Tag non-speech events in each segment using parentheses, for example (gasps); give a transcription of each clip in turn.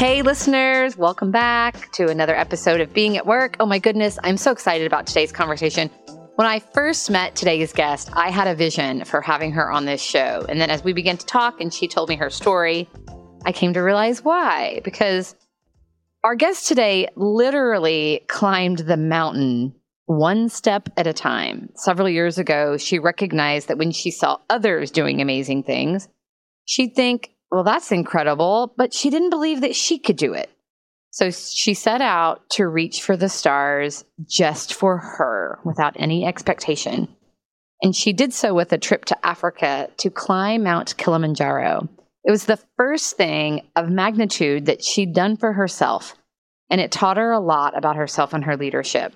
Hey, listeners, welcome back to another episode of Being at Work. Oh my goodness, I'm so excited about today's conversation. When I first met today's guest, I had a vision for having her on this show. And then as we began to talk and she told me her story, I came to realize why. Because our guest today literally climbed the mountain one step at a time. Several years ago, she recognized that when she saw others doing amazing things, she'd think, well, that's incredible, but she didn't believe that she could do it. So she set out to reach for the stars just for her without any expectation. And she did so with a trip to Africa to climb Mount Kilimanjaro. It was the first thing of magnitude that she'd done for herself, and it taught her a lot about herself and her leadership.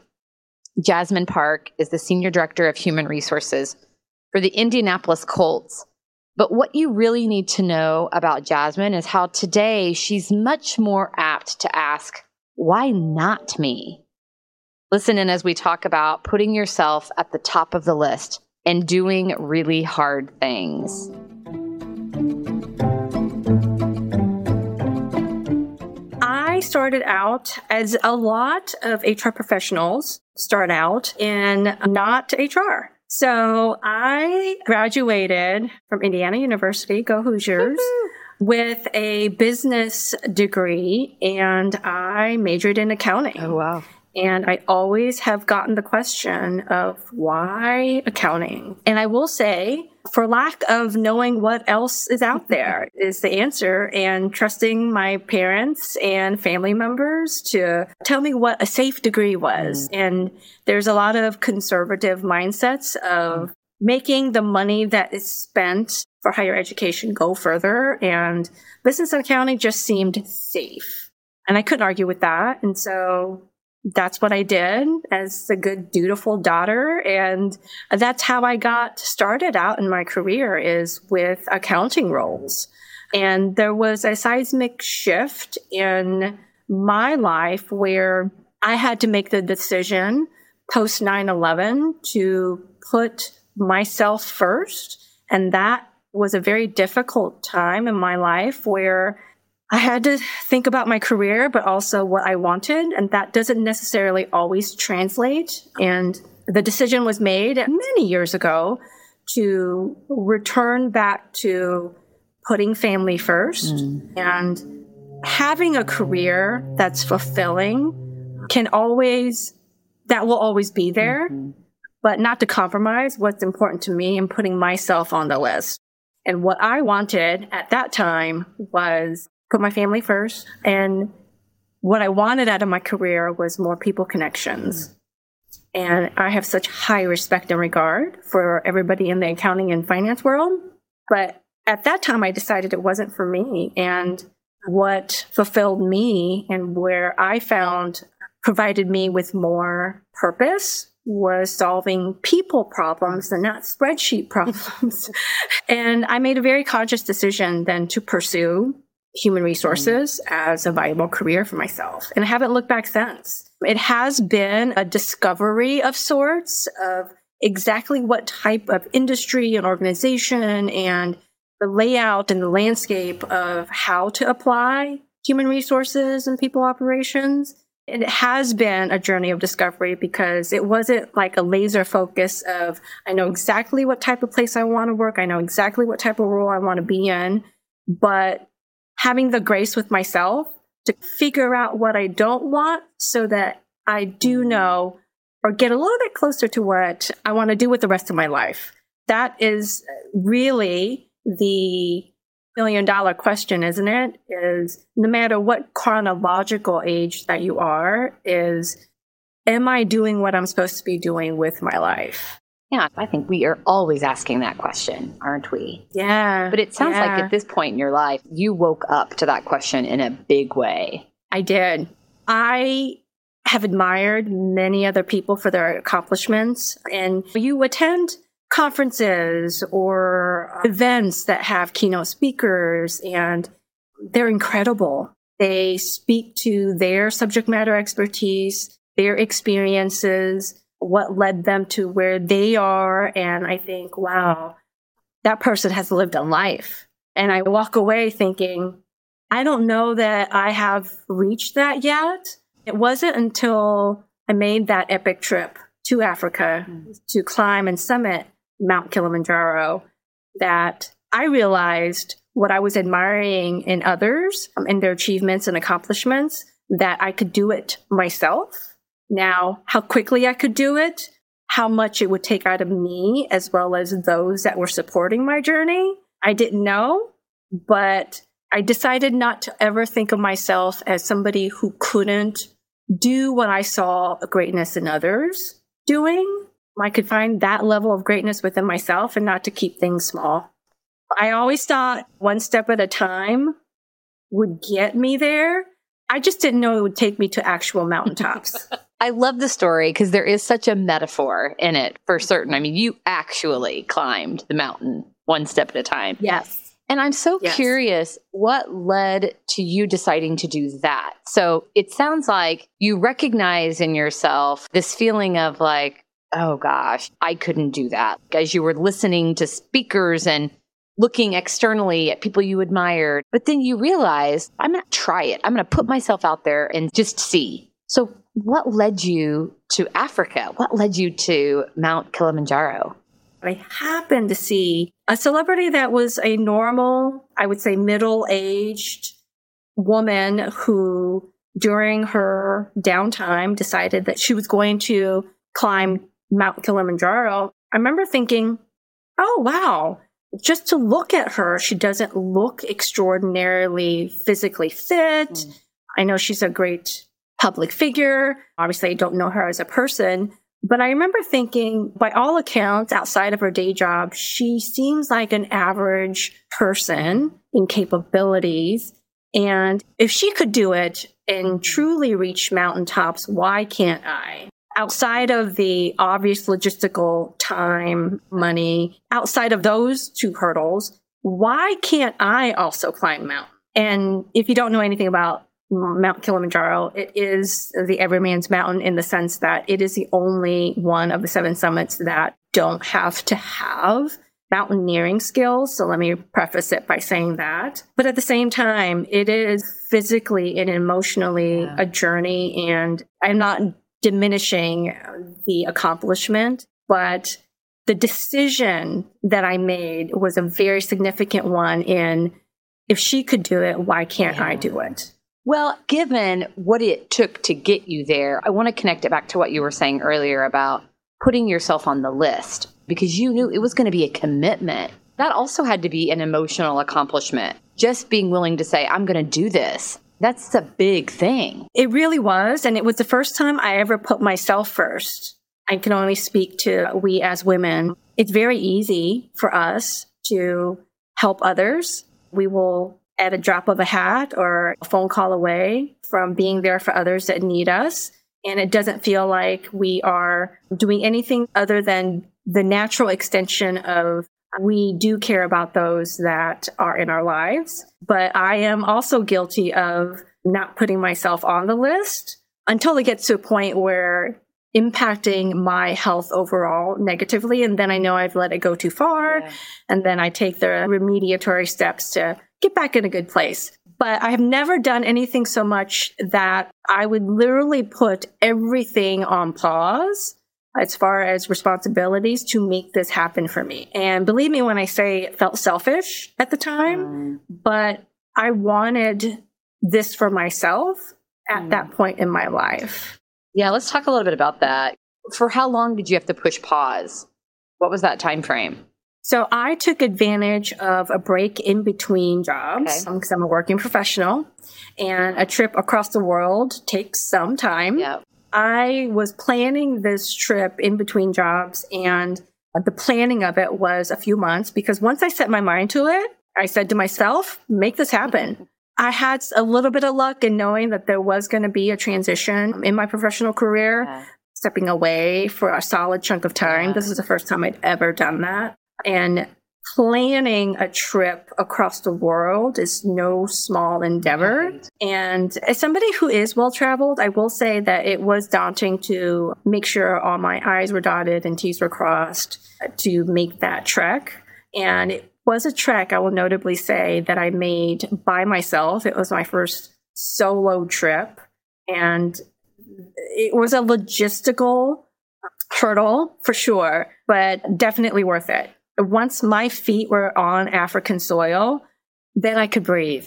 Jasmine Park is the Senior Director of Human Resources for the Indianapolis Colts but what you really need to know about Jasmine is how today she's much more apt to ask, why not me? Listen in as we talk about putting yourself at the top of the list and doing really hard things. I started out as a lot of HR professionals start out in not HR. So I graduated from Indiana University, go Hoosiers, with a business degree and I majored in accounting. Oh, wow. And I always have gotten the question of why accounting? And I will say, for lack of knowing what else is out there is the answer and trusting my parents and family members to tell me what a safe degree was. Mm. And there's a lot of conservative mindsets of making the money that is spent for higher education go further. And business and accounting just seemed safe. And I couldn't argue with that. And so that's what I did as a good, dutiful daughter. And that's how I got started out in my career is with accounting roles. And there was a seismic shift in my life where I had to make the decision post 9-11 to put myself first. And that was a very difficult time in my life where I had to think about my career, but also what I wanted. And that doesn't necessarily always translate. And the decision was made many years ago to return back to putting family first mm. and having a career that's fulfilling can always, that will always be there, mm-hmm. but not to compromise what's important to me and putting myself on the list. And what I wanted at that time was put my family first. And what I wanted out of my career was more people connections. And I have such high respect and regard for everybody in the accounting and finance world. But at that time, I decided it wasn't for me. And what fulfilled me and where I found provided me with more purpose was solving people problems and not spreadsheet (laughs) problems. and I made a very conscious decision then to pursue human mm-hmm. resources as a viable career for myself. And I haven't looked back since. It has been a discovery of sorts of exactly what type of industry and organization and the layout and the landscape of how to apply human resources and people operations. It has been a journey of discovery because it wasn't like a laser focus of, I know exactly what type of place I want to work. I know exactly what type of role I want to be in. But having the grace with myself to figure out what I don't want so that I do mm-hmm. know or get a little bit closer to what I want to do with the rest of my life. That is really the million dollar question, isn't it? Is no matter what chronological age that you are, is am I doing what I'm supposed to be doing with my life? Yeah, I think we are always asking that question, aren't we? Yeah. But it sounds yeah. like at this point in your life, you woke up to that question in a big way. I did. I have admired many other people for their accomplishments, and you attend conferences or events that have keynote speakers, and they're incredible. They speak to their subject matter expertise, their experiences what led them to where they are. And I think, wow, that person has lived a life. And I walk away thinking, I don't know that I have reached that yet. It wasn't until I made that epic trip to Africa mm. to climb and summit Mount Kilimanjaro that I realized what I was admiring in others um, and their achievements and accomplishments, that I could do it myself. Now, how quickly I could do it, how much it would take out of me as well as those that were supporting my journey, I didn't know, but I decided not to ever think of myself as somebody who couldn't do what I saw greatness in others doing. I could find that level of greatness within myself and not to keep things small. I always thought one step at a time would get me there. I just didn't know it would take me to actual (laughs) mountaintops. I love the story because there is such a metaphor in it for certain. I mean, you actually climbed the mountain one step at a time. Yes. And I'm so yes. curious what led to you deciding to do that. So it sounds like you recognize in yourself this feeling of like, oh gosh, I couldn't do that. As you were listening to speakers and looking externally at people you admired, but then you realize, I'm going to try it. I'm going to put myself out there and just see. So, what led you to Africa? What led you to Mount Kilimanjaro? I happened to see a celebrity that was a normal, I would say middle aged woman who during her downtime decided that she was going to climb Mount Kilimanjaro. I remember thinking, oh, wow, just to look at her, she doesn't look extraordinarily physically fit. Mm. I know she's a great public figure. Obviously, I don't know her as a person, but I remember thinking, by all accounts, outside of her day job, she seems like an average person in capabilities. And if she could do it and truly reach mountaintops, why can't I? Outside of the obvious logistical time, money, outside of those two hurdles, why can't I also climb mountain? And if you don't know anything about Mount Kilimanjaro, it is the everyman's mountain in the sense that it is the only one of the seven summits that don't have to have mountaineering skills. So let me preface it by saying that. But at the same time, it is physically and emotionally yeah. a journey. And I'm not diminishing the accomplishment, but the decision that I made was a very significant one in if she could do it, why can't yeah. I do it? Well, given what it took to get you there, I want to connect it back to what you were saying earlier about putting yourself on the list because you knew it was going to be a commitment. That also had to be an emotional accomplishment. Just being willing to say, I'm going to do this. That's a big thing. It really was. And it was the first time I ever put myself first. I can only speak to we as women. It's very easy for us to help others. We will at a drop of a hat or a phone call away from being there for others that need us. And it doesn't feel like we are doing anything other than the natural extension of we do care about those that are in our lives. But I am also guilty of not putting myself on the list until it gets to a point where impacting my health overall negatively. And then I know I've let it go too far. Yeah. And then I take the remediatory steps to get back in a good place. But I have never done anything so much that I would literally put everything on pause as far as responsibilities to make this happen for me. And believe me when I say it felt selfish at the time, mm. but I wanted this for myself at mm. that point in my life. Yeah, let's talk a little bit about that. For how long did you have to push pause? What was that time frame? So I took advantage of a break in between jobs because okay. Um, I'm a working professional and a trip across the world takes some time. Yep. I was planning this trip in between jobs and the planning of it was a few months because once I set my mind to it, I said to myself, make this happen. (laughs) I had a little bit of luck in knowing that there was going to be a transition in my professional career, yeah. stepping away for a solid chunk of time. Yeah. This is the first time I'd ever done that. And planning a trip across the world is no small endeavor. And as somebody who is well traveled, I will say that it was daunting to make sure all my I's were dotted and T's were crossed to make that trek. And it was a trek, I will notably say, that I made by myself. It was my first solo trip, and it was a logistical hurdle for sure, but definitely worth it. Once my feet were on African soil, then I could breathe.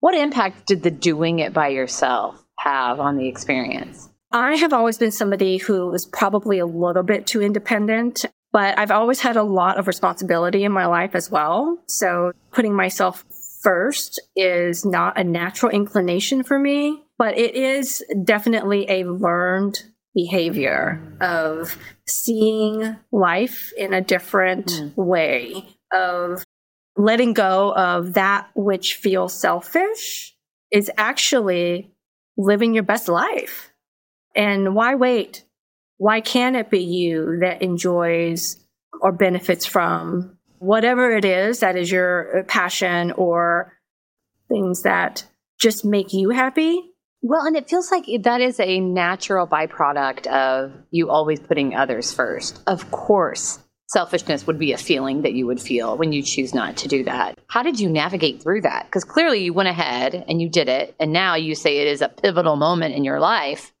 What impact did the doing it by yourself have on the experience? I have always been somebody who was probably a little bit too independent, but I've always had a lot of responsibility in my life as well. So putting myself first is not a natural inclination for me, but it is definitely a learned behavior of seeing life in a different mm. way, of letting go of that which feels selfish is actually living your best life. And why wait? Why can't it be you that enjoys or benefits from whatever it is that is your passion or things that just make you happy? Well, and it feels like that is a natural byproduct of you always putting others first. Of course, selfishness would be a feeling that you would feel when you choose not to do that. How did you navigate through that? Because clearly you went ahead and you did it, and now you say it is a pivotal moment in your life.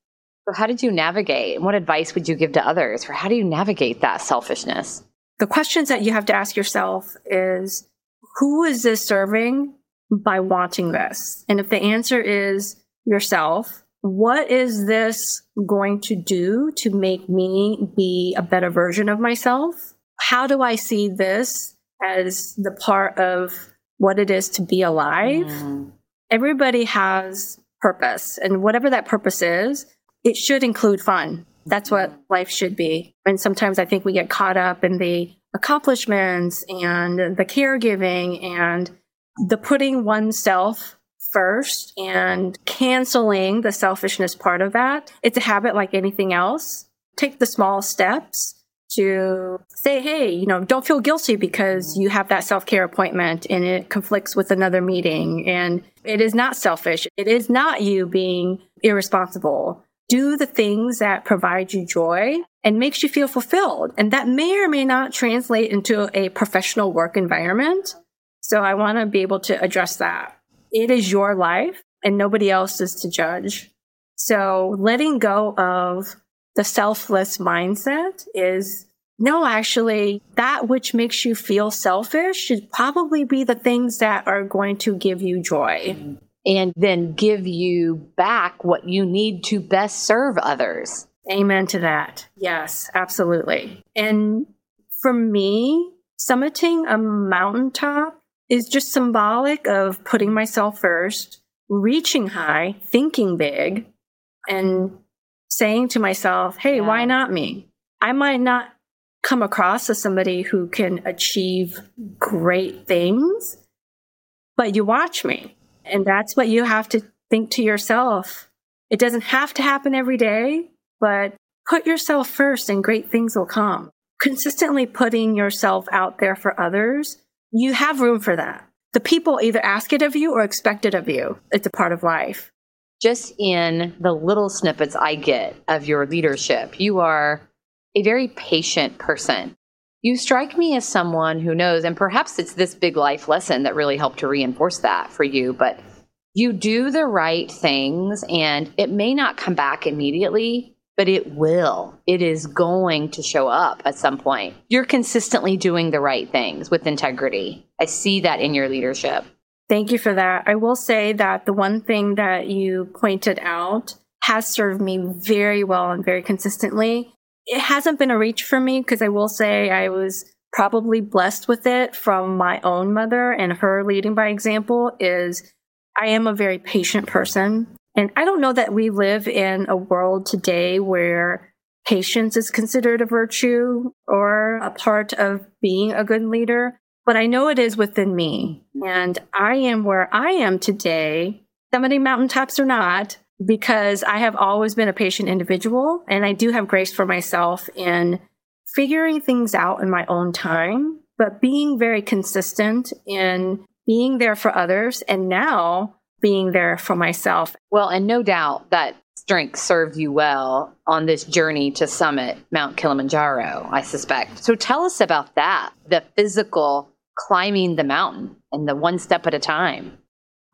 So, how did you navigate? And what advice would you give to others for how do you navigate that selfishness? The questions that you have to ask yourself is who is this serving by wanting this? And if the answer is yourself, what is this going to do to make me be a better version of myself? How do I see this as the part of what it is to be alive? Mm. Everybody has purpose, and whatever that purpose is, it should include fun. That's what life should be. And sometimes I think we get caught up in the accomplishments and the caregiving and the putting oneself first and canceling the selfishness part of that. It's a habit like anything else. Take the small steps to say, hey, you know, don't feel guilty because you have that self care appointment and it conflicts with another meeting. And it is not selfish. It is not you being irresponsible. Do the things that provide you joy and makes you feel fulfilled. And that may or may not translate into a professional work environment. So I want to be able to address that it is your life and nobody else is to judge. So letting go of the selfless mindset is no, actually, that which makes you feel selfish should probably be the things that are going to give you joy. And then give you back what you need to best serve others. Amen to that. Yes, absolutely. And for me, summiting a mountaintop is just symbolic of putting myself first, reaching high, thinking big, and saying to myself, hey, yeah. why not me? I might not come across as somebody who can achieve great things, but you watch me. And that's what you have to think to yourself. It doesn't have to happen every day, but put yourself first and great things will come. Consistently putting yourself out there for others you have room for that. The people either ask it of you or expect it of you. It's a part of life. Just in the little snippets I get of your leadership, you are a very patient person. You strike me as someone who knows, and perhaps it's this big life lesson that really helped to reinforce that for you, but you do the right things and it may not come back immediately, but it will. It is going to show up at some point. You're consistently doing the right things with integrity. I see that in your leadership. Thank you for that. I will say that the one thing that you pointed out has served me very well and very consistently. It hasn't been a reach for me because I will say I was probably blessed with it from my own mother and her leading by example is I am a very patient person. And I don't know that we live in a world today where patience is considered a virtue or a part of being a good leader, but I know it is within me. And I am where I am today, many mountaintops or not, because I have always been a patient individual and I do have grace for myself in figuring things out in my own time, but being very consistent in being there for others. And now being there for myself. Well, and no doubt that strength served you well on this journey to summit Mount Kilimanjaro, I suspect. So tell us about that, the physical climbing the mountain and the one step at a time?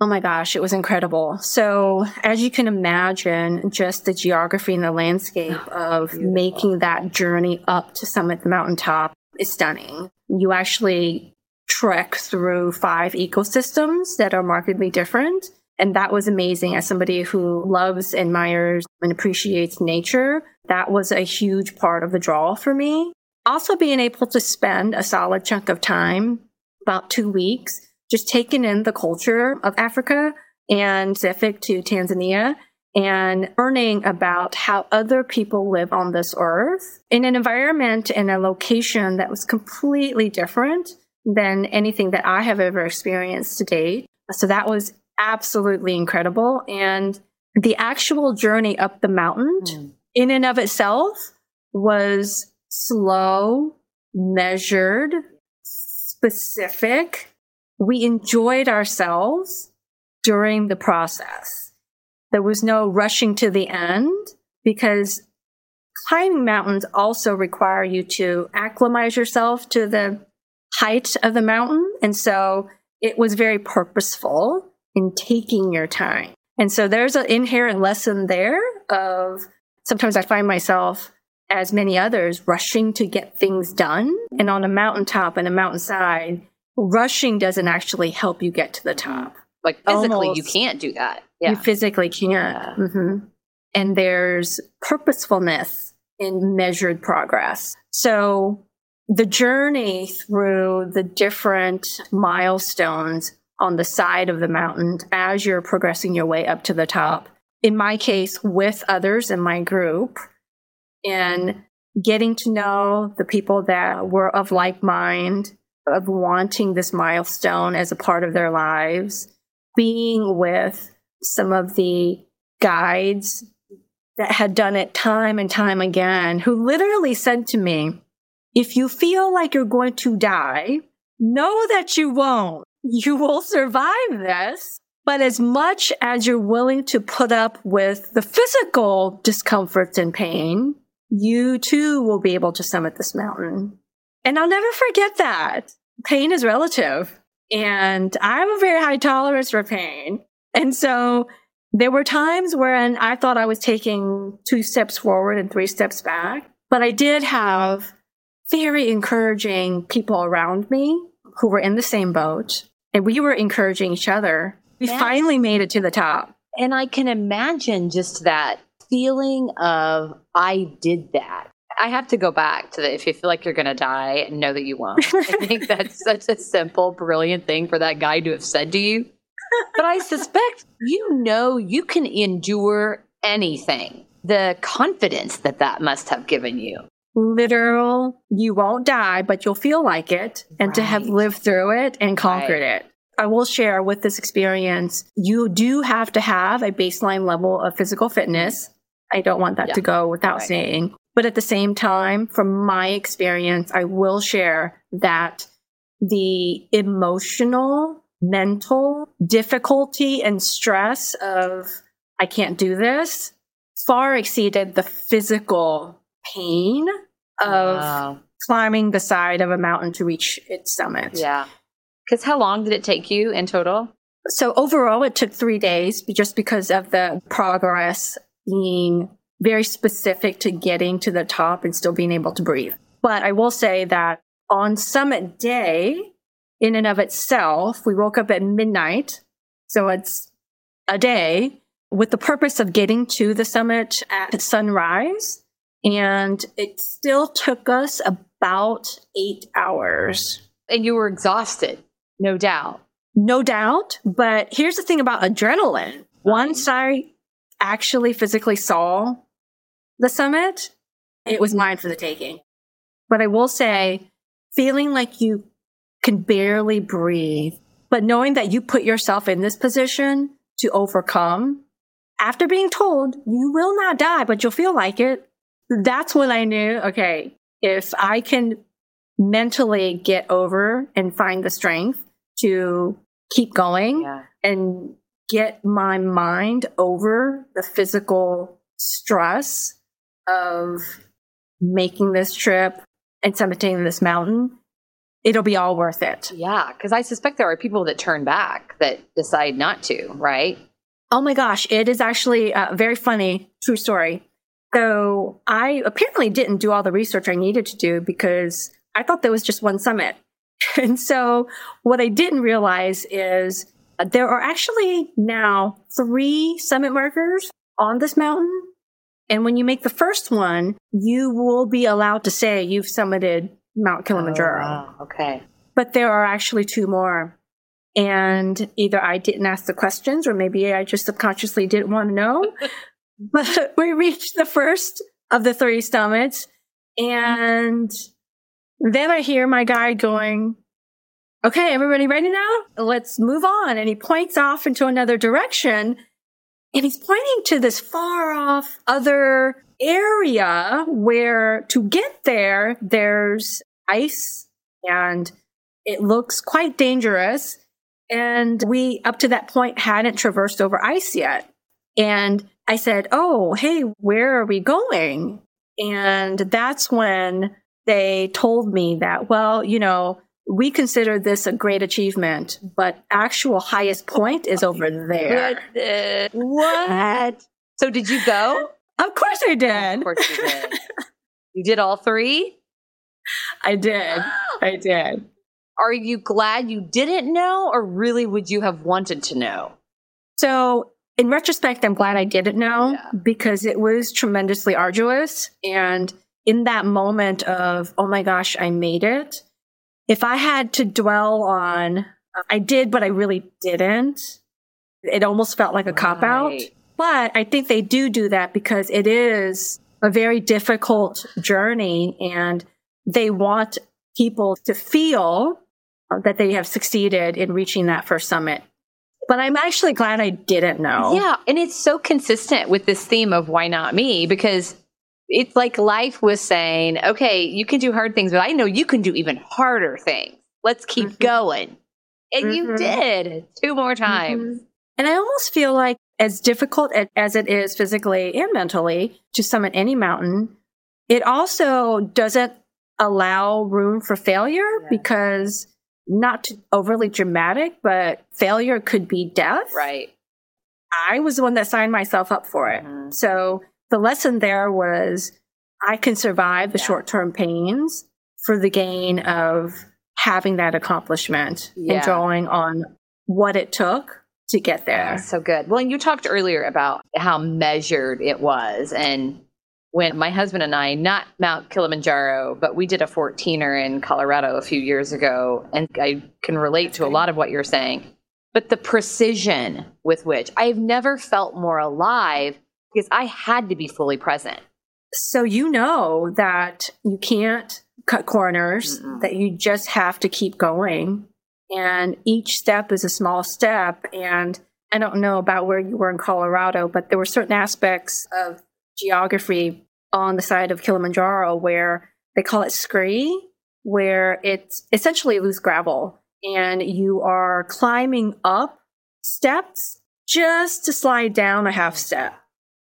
Oh my gosh, it was incredible. So, as you can imagine, just the geography and the landscape (gasps) of beautiful. making that journey up to summit the mountaintop is stunning. You actually trek through five ecosystems that are markedly different. And that was amazing as somebody who loves, admires, and appreciates nature. That was a huge part of the draw for me. Also, being able to spend a solid chunk of time, about two weeks, just taking in the culture of Africa and specific to Tanzania and learning about how other people live on this earth in an environment and a location that was completely different than anything that I have ever experienced to date. So that was absolutely incredible. And the actual journey up the mountain mm. in and of itself was slow, measured, specific. We enjoyed ourselves during the process. There was no rushing to the end because climbing mountains also require you to acclimatize yourself to the height of the mountain. And so it was very purposeful in taking your time. And so there's an inherent lesson there of sometimes I find myself, as many others, rushing to get things done. And on a mountaintop and a mountainside, rushing doesn't actually help you get to the top. Like physically, Almost, you can't do that. Yeah. You physically can't. Yeah. Mm-hmm. And there's purposefulness in measured progress. So the journey through the different milestones on the side of the mountain as you're progressing your way up to the top. In my case, with others in my group, and getting to know the people that were of like mind, of wanting this milestone as a part of their lives, being with some of the guides that had done it time and time again, who literally said to me, if you feel like you're going to die, know that you won't you will survive this. But as much as you're willing to put up with the physical discomforts and pain, you too will be able to summit this mountain. And I'll never forget that. Pain is relative. And I have a very high tolerance for pain. And so there were times when I thought I was taking two steps forward and three steps back. But I did have very encouraging people around me who were in the same boat and we were encouraging each other. We finally made it to the top. And I can imagine just that feeling of, I did that. I have to go back to the if you feel like you're going to die, know that you won't. I (laughs) think that's such a simple, brilliant thing for that guy to have said to you. But I suspect you know you can endure anything. The confidence that that must have given you. Literal, you won't die, but you'll feel like it, and right. to have lived through it and conquered right. it. I will share with this experience, you do have to have a baseline level of physical fitness. I don't want that yeah. to go without right. saying. But at the same time, from my experience, I will share that the emotional, mental difficulty and stress of, I can't do this, far exceeded the physical pain of wow. climbing the side of a mountain to reach its summit. Yeah. Because how long did it take you in total? So overall, it took three days just because of the progress being very specific to getting to the top and still being able to breathe. But I will say that on summit day, in and of itself, we woke up at midnight. So it's a day with the purpose of getting to the summit at sunrise. And it still took us about eight hours. And you were exhausted. No doubt. No doubt. But here's the thing about adrenaline. Once I actually physically saw the summit, it was mine for the taking. But I will say, feeling like you can barely breathe, but knowing that you put yourself in this position to overcome, after being told you will not die, but you'll feel like it, that's when I knew, okay, if I can mentally get over and find the strength to keep going yeah. and get my mind over the physical stress of making this trip and summiting this mountain, it'll be all worth it. Yeah, because I suspect there are people that turn back that decide not to, right? Oh my gosh, it is actually a very funny, true story. So I apparently didn't do all the research I needed to do because I thought there was just one summit. (laughs) And so what I didn't realize is there are actually now three summit markers on this mountain. And when you make the first one, you will be allowed to say you've summited Mount Kilimanjaro. Oh, wow. Okay. But there are actually two more. And either I didn't ask the questions or maybe I just subconsciously didn't want to know. (laughs) but (laughs) we reached the first of the three summits. And then I hear my guide going, okay, everybody ready now? Let's move on. And he points off into another direction. And he's pointing to this far off other area where to get there, there's ice and it looks quite dangerous. And we, up to that point, hadn't traversed over ice yet. And I said, Oh, hey, where are we going? And that's when they told me that, well, you know, we consider this a great achievement, but actual highest point is over there. What? So did you go? Of course I did. Of course you did. you did all three? I did. I did. Are you glad you didn't know, or really would you have wanted to know? So, in retrospect, I'm glad I didn't know Yeah. because it was tremendously arduous. And in that moment of, oh my gosh, I made it, if I had to dwell on, I did, but I really didn't, it almost felt like a cop out. But I think they do do that because it is a very difficult journey and they want people to feel that they have succeeded in reaching that first summit. But I'm actually glad I didn't know. Yeah, and it's so consistent with this theme of why not me because it's like life was saying, okay, you can do hard things, but I know you can do even harder things. Let's keep Mhm. going. And you Mhm. did two more times. Mhm. And I almost feel like, as difficult as it is physically and mentally to summit any mountain, it also doesn't allow room for failure Yeah. because, not overly dramatic, but failure could be death. Right. I was the one that signed myself up for it. Mhm. So the lesson there was I can survive the Yeah. short term pains for the gain of having that accomplishment Yeah. and drawing on what it took to get there. So good. Well, and you talked earlier about how measured it was. And when my husband and I, not Mount Kilimanjaro, but we did a 14er in Colorado a few years ago, and I can relate to a lot of what you're saying. But the precision with which I've never felt more alive because I had to be fully present. So you know that you can't cut corners, Mm-mm. that you just have to keep going. And each step is a small step. And I don't know about where you were in Colorado, but there were certain aspects of geography on the side of Kilimanjaro where they call it scree, where it's essentially loose gravel. And you are climbing up steps just to slide down a half step.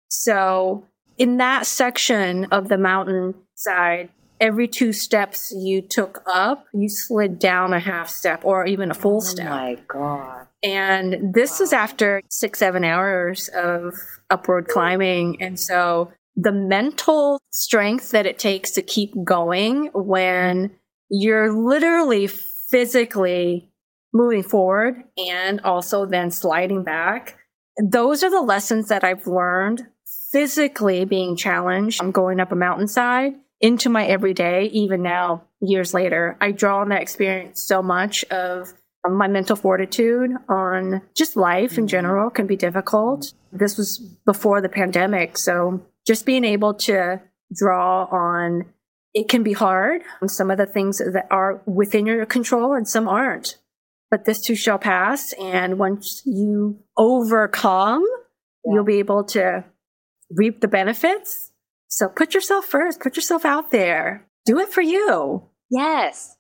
So in that section of the mountain side, every two steps you took up, you slid down a half step or even a full oh step. Oh my God. And this is after six, seven hours of upward climbing. And so the mental strength that it takes to keep going when you're literally physically moving forward and also then sliding back. Those are the lessons that I've learned physically being challenged. I'm going up a mountainside into my everyday, even now, years later. I draw on that experience so much of Um, my mental fortitude on just life in mm-hmm. general can be difficult. This was before the pandemic. So just being able to draw on it can be hard. Some of the things that are within your control and some aren't. But this too shall pass. And once you overcome, Yeah. you'll be able to reap the benefits. So put yourself first, put yourself out there. Do it for you. Yes.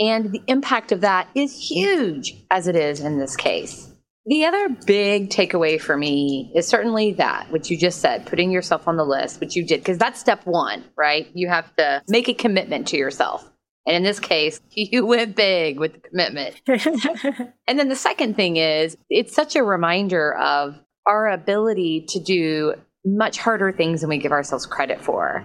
And the impact of that is huge, as it is in this case. The other big takeaway for me is certainly that, which you just said, putting yourself on the list, which you did, because that's step one, right? You have to make a commitment to yourself And in this case, (laughs) you went big with the commitment. (laughs) and then the second thing is it's such a reminder of our ability to do much harder things than we give ourselves credit for.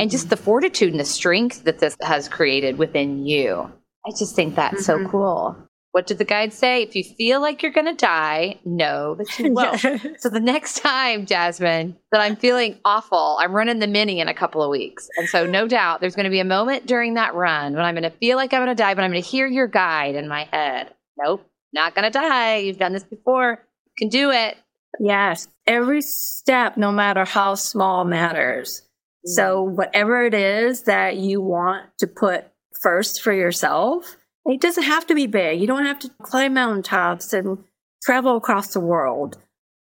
And just mm-hmm. the fortitude and the strength that this has created within you. I just think that's mm-hmm. so cool. What did the guide say? If you feel like you're going to die, know that you (laughs) won't. so the next time, Jasmine, that I'm feeling awful, I'm running the mini in a couple of weeks. And so no doubt there's going to be a moment during that run when I'm going to feel like I'm going to die, but I'm going to hear your guide in my head. Nope, not going to die. You've done this before. You can do it. Yes. Every step, no matter how small, matters. So whatever it is that you want to put first for yourself, it doesn't have to be big. You don't have to climb mountaintops and travel across the world.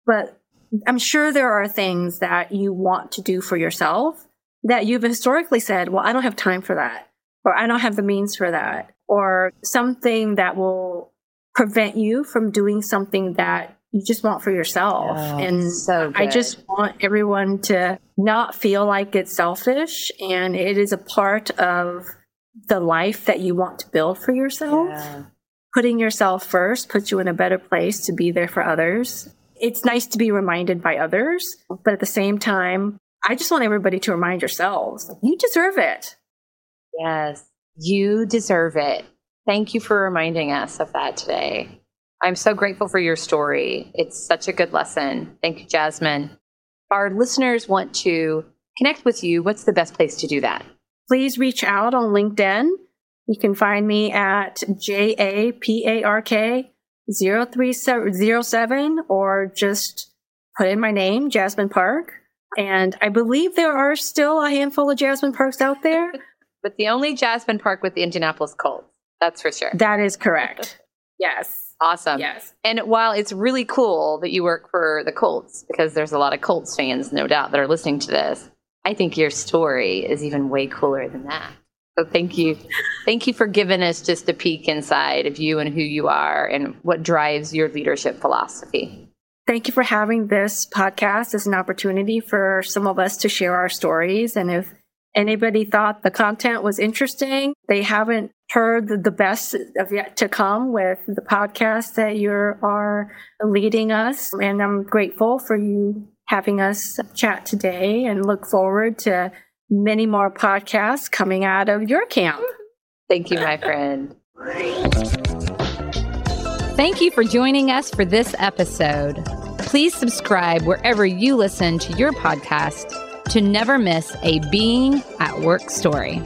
But I'm sure there are things that you want to do for yourself that you've historically said, well, I don't have time for that, or I don't have the means for that, or something that will prevent you from doing something that you just want for yourself. Oh, and so I just want everyone to not feel like it's selfish and it is a part of the life that you want to build for yourself. Yeah. Putting yourself first puts you in a better place to be there for others. It's nice to be reminded by others, but at the same time, I just want everybody to remind yourselves you deserve it. Yes, you deserve it. Thank you for reminding us of that today. I'm so grateful for your story. It's such a good lesson. Thank you, Jasmine. If our listeners want to connect with you, what's the best place to do that? Please reach out on LinkedIn. You can find me at J A P A R K 0307 or just put in my name, Jasmine Park. And I believe there are still a handful of Jasmine Parks out there. (laughs) but the only Jasmine Park with the Indianapolis Colts. That's for sure. That is correct. (laughs) yes. Awesome. Yes. And while it's really cool that you work for the Colts, because there's a lot of Colts fans, no doubt, that are listening to this, I think your story is even way cooler than that. So thank you. Thank you for giving us just a peek inside of you and who you are and what drives your leadership philosophy. Thank you for having this podcast as an opportunity for some of us to share our stories. And if anybody thought the content was interesting, they haven't heard the best of yet to come with the podcast that you are leading us. And I'm grateful for you having us chat today and look forward to many more podcasts coming out of your camp. Thank you, my friend. Thank you for joining us for this episode. Please subscribe wherever you listen to your podcast to never miss a Being at Work story.